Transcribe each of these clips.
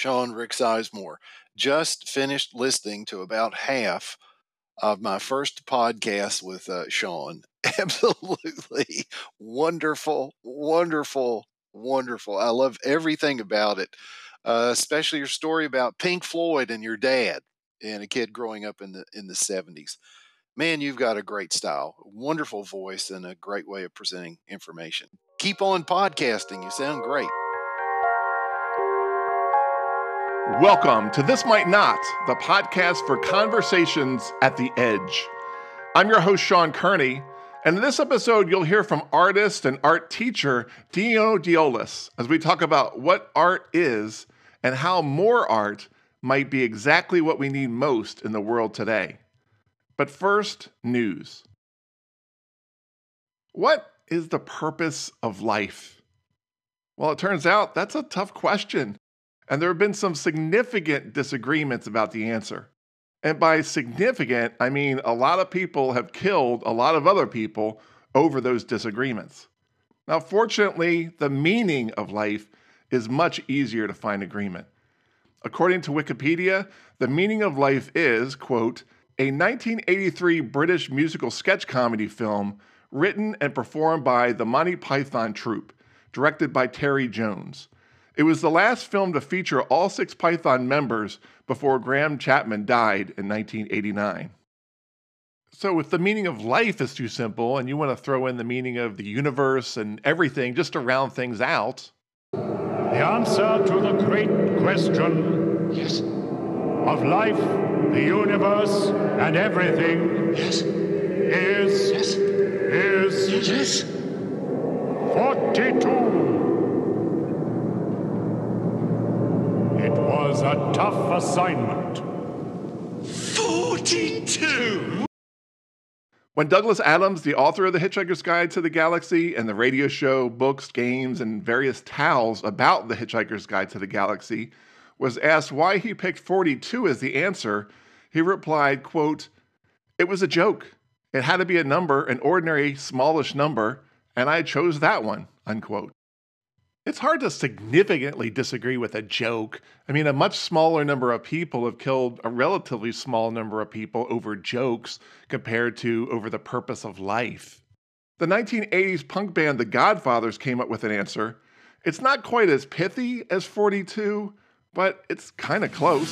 Sean Rick Sizemore. Just finished listening to about half of my first podcast with uh, Sean. Absolutely wonderful, wonderful, wonderful. I love everything about it, uh, especially your story about Pink Floyd and your dad and a kid growing up in the in the seventies. Man, you've got a great style, wonderful voice, and a great way of presenting information. Keep on podcasting. You sound great. Welcome to This Might Not, the podcast for conversations at the edge. I'm your host, Sean Kearney, and in this episode, you'll hear from artist and art teacher Dino Diolis as we talk about what art is and how more art might be exactly what we need most in the world today. But first, news. What is the purpose of life? Well, it turns out that's a tough question and there have been some significant disagreements about the answer. And by significant, I mean a lot of people have killed a lot of other people over those disagreements. Now, fortunately, the meaning of life is much easier to find agreement. According to Wikipedia, the meaning of life is, quote, a 1983 British musical sketch comedy film written and performed by the Monty Python Troupe, directed by Terry Jones. It was the last film to feature all six Python members before Graham Chapman died in 1989. So, if the meaning of life is too simple and you want to throw in the meaning of the universe and everything just to round things out. The answer to the great question yes. of life, the universe, and everything yes. is. Yes. Is. Yes. 42. It was a tough assignment. 42! When Douglas Adams, the author of The Hitchhiker's Guide to the Galaxy and the radio show, books, games, and various towels about The Hitchhiker's Guide to the Galaxy, was asked why he picked 42 as the answer, he replied, quote, It was a joke. It had to be a number, an ordinary, smallish number, and I chose that one, unquote. It's hard to significantly disagree with a joke. I mean, a much smaller number of people have killed a relatively small number of people over jokes compared to over the purpose of life. The 1980s punk band The Godfathers came up with an answer. It's not quite as pithy as 42, but it's kind of close.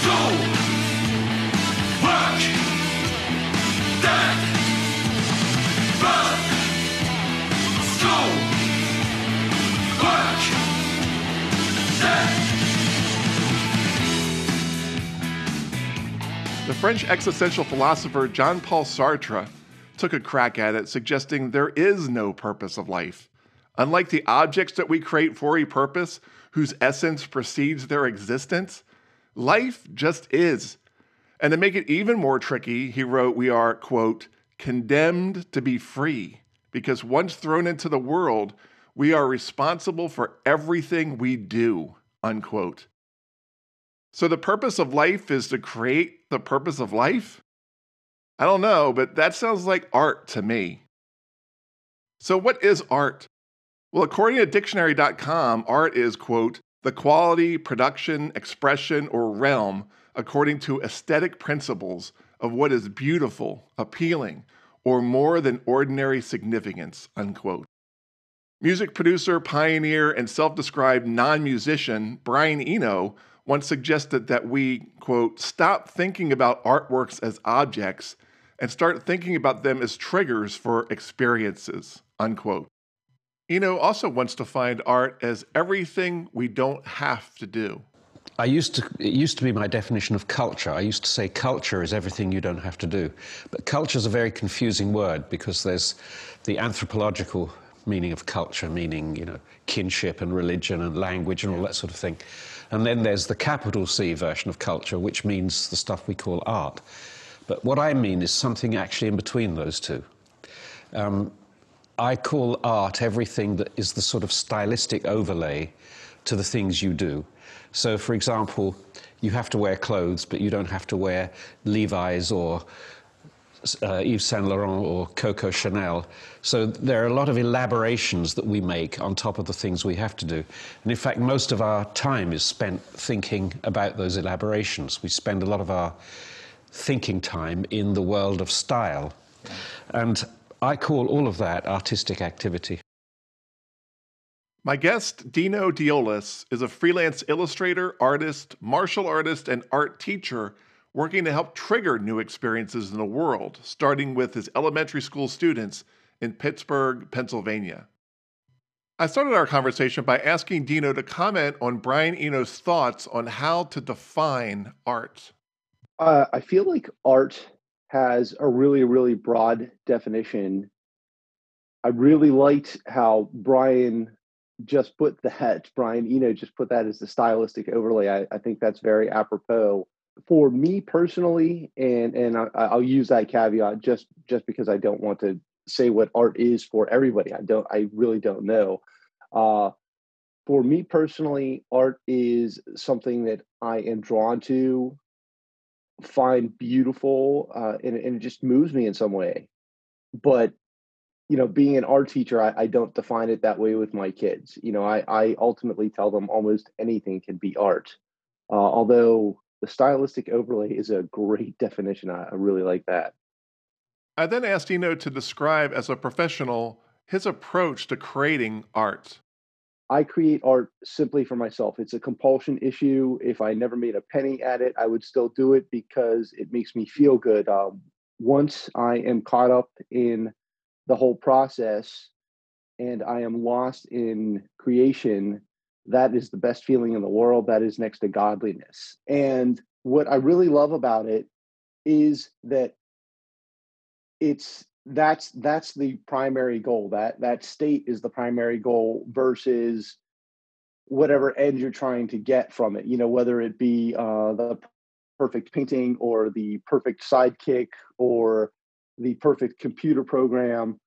School! French existential philosopher Jean Paul Sartre took a crack at it, suggesting there is no purpose of life. Unlike the objects that we create for a purpose, whose essence precedes their existence, life just is. And to make it even more tricky, he wrote, We are, quote, condemned to be free, because once thrown into the world, we are responsible for everything we do, unquote. So the purpose of life is to create the purpose of life? I don't know, but that sounds like art to me. So, what is art? Well, according to dictionary.com, art is, quote, the quality, production, expression, or realm according to aesthetic principles of what is beautiful, appealing, or more than ordinary significance, unquote. Music producer, pioneer, and self described non musician Brian Eno once suggested that we, quote, stop thinking about artworks as objects and start thinking about them as triggers for experiences, unquote. Eno also wants to find art as everything we don't have to do. I used to, it used to be my definition of culture. I used to say culture is everything you don't have to do. But culture is a very confusing word because there's the anthropological meaning of culture, meaning, you know, kinship and religion and language and all that sort of thing. And then there's the capital C version of culture, which means the stuff we call art. But what I mean is something actually in between those two. Um, I call art everything that is the sort of stylistic overlay to the things you do. So, for example, you have to wear clothes, but you don't have to wear Levi's or uh, Yves Saint Laurent or Coco Chanel. So there are a lot of elaborations that we make on top of the things we have to do. And in fact, most of our time is spent thinking about those elaborations. We spend a lot of our thinking time in the world of style. And I call all of that artistic activity. My guest, Dino Diolis, is a freelance illustrator, artist, martial artist, and art teacher working to help trigger new experiences in the world, starting with his elementary school students in Pittsburgh, Pennsylvania. I started our conversation by asking Dino to comment on Brian Eno's thoughts on how to define art. Uh, I feel like art has a really, really broad definition. I really liked how Brian just put that, Brian Eno just put that as the stylistic overlay. I, I think that's very apropos for me personally, and and I, will use that caveat just just because I don't want to say what art is for everybody. I don't. I really don't know. Uh, for me personally, art is something that I am drawn to, find beautiful, uh, and, and it just moves me in some way. But you know, being an art teacher, I, I, don't define it that way with my kids. You know, I, I ultimately tell them almost anything can be art. Uh, although the stylistic overlay is a great definition. I, I really like that. I then asked Dino to describe as a professional his approach to creating art. I create art simply for myself. It's a compulsion issue. If I never made a penny at it, I would still do it because it makes me feel good. Um, once I am caught up in the whole process and I am lost in creation, that is the best feeling in the world. That is next to godliness. And what I really love about it is that it's that's that's the primary goal. That that state is the primary goal versus whatever end you're trying to get from it. You know, whether it be uh, the perfect painting or the perfect sidekick or the perfect computer program.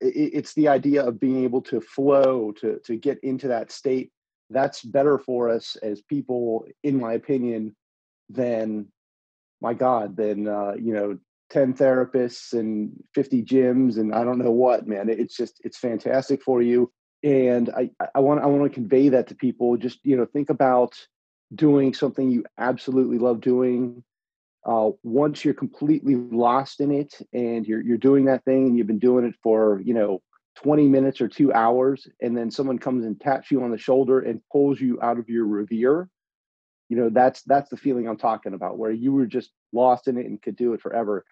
it's the idea of being able to flow, to, to get into that state. That's better for us as people, in my opinion, than, my God, than, uh, you know, 10 therapists and 50 gyms and I don't know what, man. It's just, it's fantastic for you. And I, I want, I want to convey that to people. Just, you know, think about doing something you absolutely love doing uh, once you're completely lost in it and you're you're doing that thing and you've been doing it for you know 20 minutes or two hours and then someone comes and taps you on the shoulder and pulls you out of your revere you know that's that's the feeling i'm talking about where you were just lost in it and could do it forever.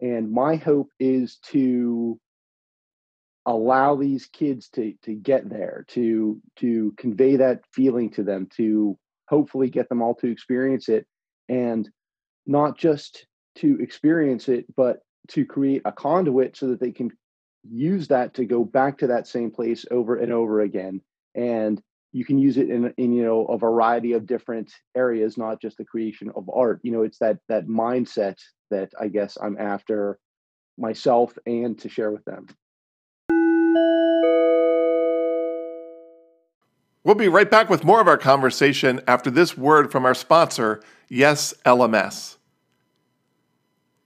And my hope is to allow these kids to to get there to to convey that feeling to them to hopefully get them all to experience it and not just to experience it, but to create a conduit so that they can use that to go back to that same place over and over again. And you can use it in, in you know a variety of different areas, not just the creation of art. You know, it's that that mindset that I guess I'm after myself and to share with them. We'll be right back with more of our conversation after this word from our sponsor, Yes LMS.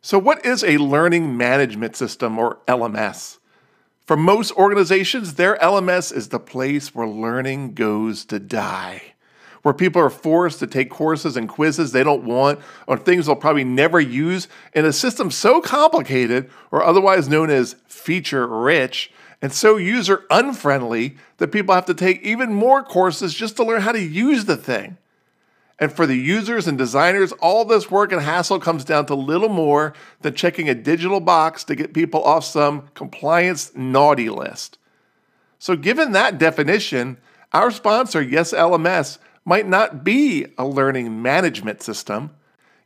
So, what is a learning management system or LMS? For most organizations, their LMS is the place where learning goes to die, where people are forced to take courses and quizzes they don't want or things they'll probably never use in a system so complicated or otherwise known as feature rich and so user unfriendly that people have to take even more courses just to learn how to use the thing. And for the users and designers, all this work and hassle comes down to little more than checking a digital box to get people off some compliance naughty list. So, given that definition, our sponsor, Yes LMS, might not be a learning management system.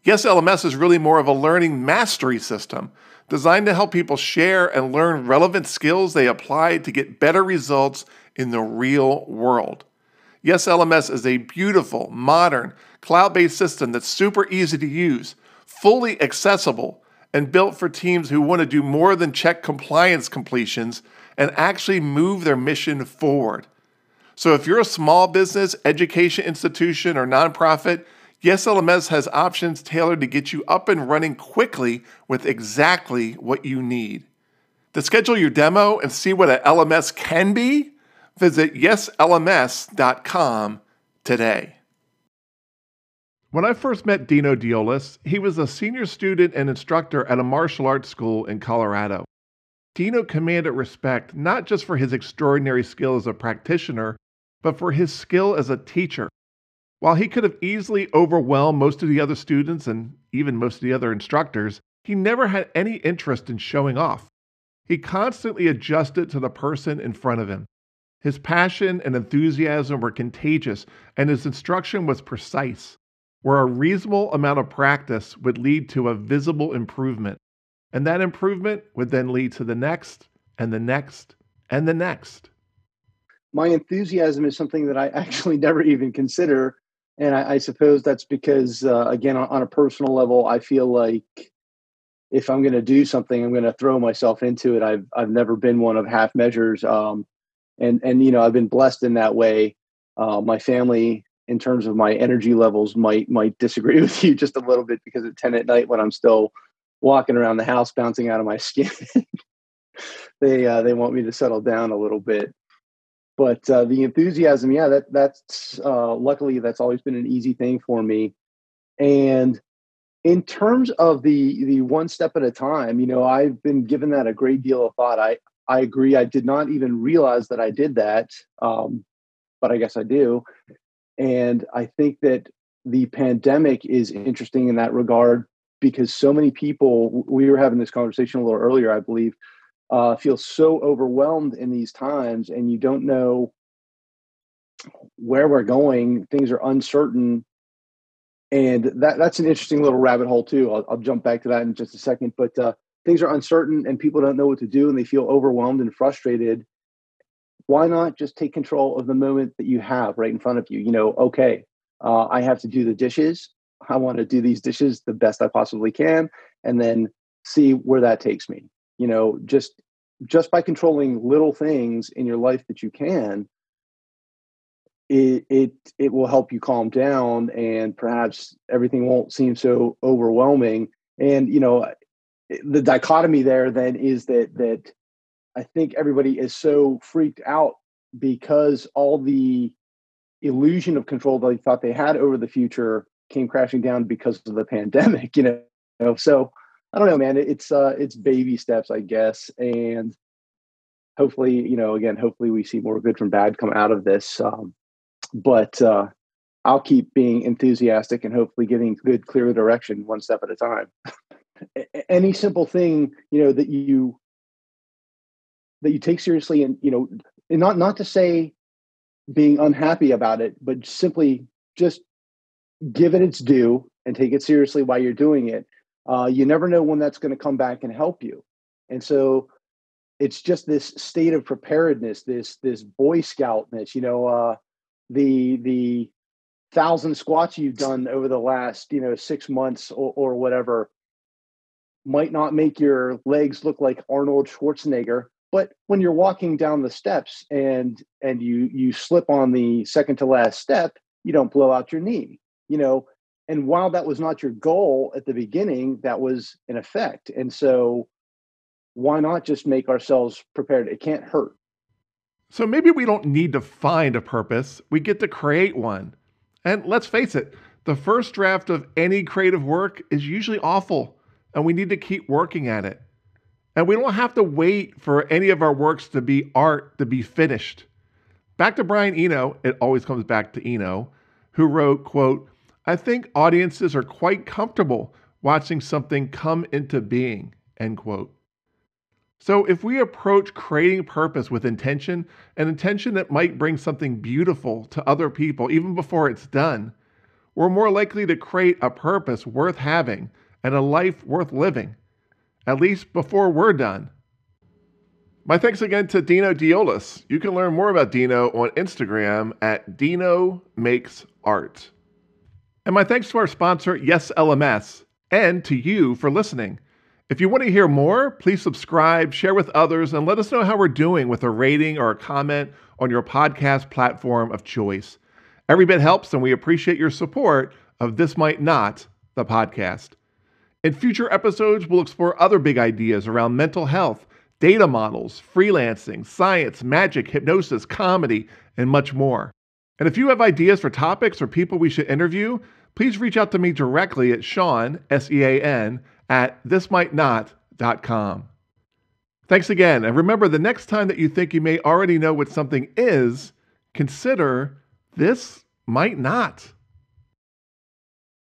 Yes LMS is really more of a learning mastery system designed to help people share and learn relevant skills they apply to get better results in the real world. Yes LMS is a beautiful, modern, cloud based system that's super easy to use, fully accessible, and built for teams who want to do more than check compliance completions and actually move their mission forward. So if you're a small business, education institution, or nonprofit, Yes LMS has options tailored to get you up and running quickly with exactly what you need. To schedule your demo and see what an LMS can be, visit yeslms.com today. When I first met Dino Diolis, he was a senior student and instructor at a martial arts school in Colorado. Dino commanded respect not just for his extraordinary skill as a practitioner, but for his skill as a teacher. While he could have easily overwhelmed most of the other students and even most of the other instructors, he never had any interest in showing off. He constantly adjusted to the person in front of him. His passion and enthusiasm were contagious, and his instruction was precise, where a reasonable amount of practice would lead to a visible improvement. And that improvement would then lead to the next, and the next, and the next. My enthusiasm is something that I actually never even consider. And I, I suppose that's because, uh, again, on, on a personal level, I feel like if I'm going to do something, I'm going to throw myself into it. I've I've never been one of half measures. Um, and and you know I've been blessed in that way. Uh, my family, in terms of my energy levels, might might disagree with you just a little bit because at ten at night when I'm still walking around the house bouncing out of my skin, they uh, they want me to settle down a little bit. But uh, the enthusiasm, yeah, that that's uh, luckily that's always been an easy thing for me. And in terms of the the one step at a time, you know, I've been given that a great deal of thought. I I agree. I did not even realize that I did that, um, but I guess I do. And I think that the pandemic is interesting in that regard because so many people, we were having this conversation a little earlier, I believe, uh, feel so overwhelmed in these times and you don't know where we're going. Things are uncertain. And that, that's an interesting little rabbit hole, too. I'll, I'll jump back to that in just a second. But uh, things are uncertain and people don't know what to do and they feel overwhelmed and frustrated why not just take control of the moment that you have right in front of you? You know okay uh, i have to do the dishes. I want to do these dishes the best i possibly can and then see where that takes me. You know just just by controlling little things in your life that you can it it it will help you calm down and perhaps everything won't seem so overwhelming. And you know the dichotomy there then is that that I think everybody is so freaked out because all the illusion of control they thought they had over the future came crashing down because of the pandemic. You know, so I don't know, man. It's uh, it's baby steps, I guess, and hopefully, you know, again, hopefully we see more good from bad come out of this. Um, but uh, I'll keep being enthusiastic and hopefully giving good, clear direction one step at a time. any simple thing you know that you that you take seriously and you know and not not to say being unhappy about it but simply just give it its due and take it seriously while you're doing it. Uh, you never know when that's going to come back and help you. And so it's just this state of preparedness this this boy scoutness you know uh, the the thousand squats you've done over the last you know six months or, or whatever might not make your legs look like Arnold Schwarzenegger, but when you're walking down the steps and and you you slip on the second to last step, you don't blow out your knee. You know, and while that was not your goal at the beginning, that was an effect. And so why not just make ourselves prepared? It can't hurt. So maybe we don't need to find a purpose, we get to create one. And let's face it, the first draft of any creative work is usually awful and we need to keep working at it. And we don't have to wait for any of our works to be art to be finished. Back to Brian Eno, it always comes back to Eno, who wrote, quote, I think audiences are quite comfortable watching something come into being, end quote. So if we approach creating purpose with intention, an intention that might bring something beautiful to other people even before it's done, we're more likely to create a purpose worth having and a life worth living, at least before we're done. My thanks again to Dino Diolis. You can learn more about Dino on Instagram at Dino Makes Art. And my thanks to our sponsor, Yes LMS, and to you for listening. If you want to hear more, please subscribe, share with others, and let us know how we're doing with a rating or a comment on your podcast platform of choice. Every bit helps, and we appreciate your support of This Might Not, the podcast. In future episodes, we'll explore other big ideas around mental health, data models, freelancing, science, magic, hypnosis, comedy, and much more. And if you have ideas for topics or people we should interview, please reach out to me directly at Sean, S E A N, at thismightnot.com. Thanks again, and remember the next time that you think you may already know what something is, consider this might not.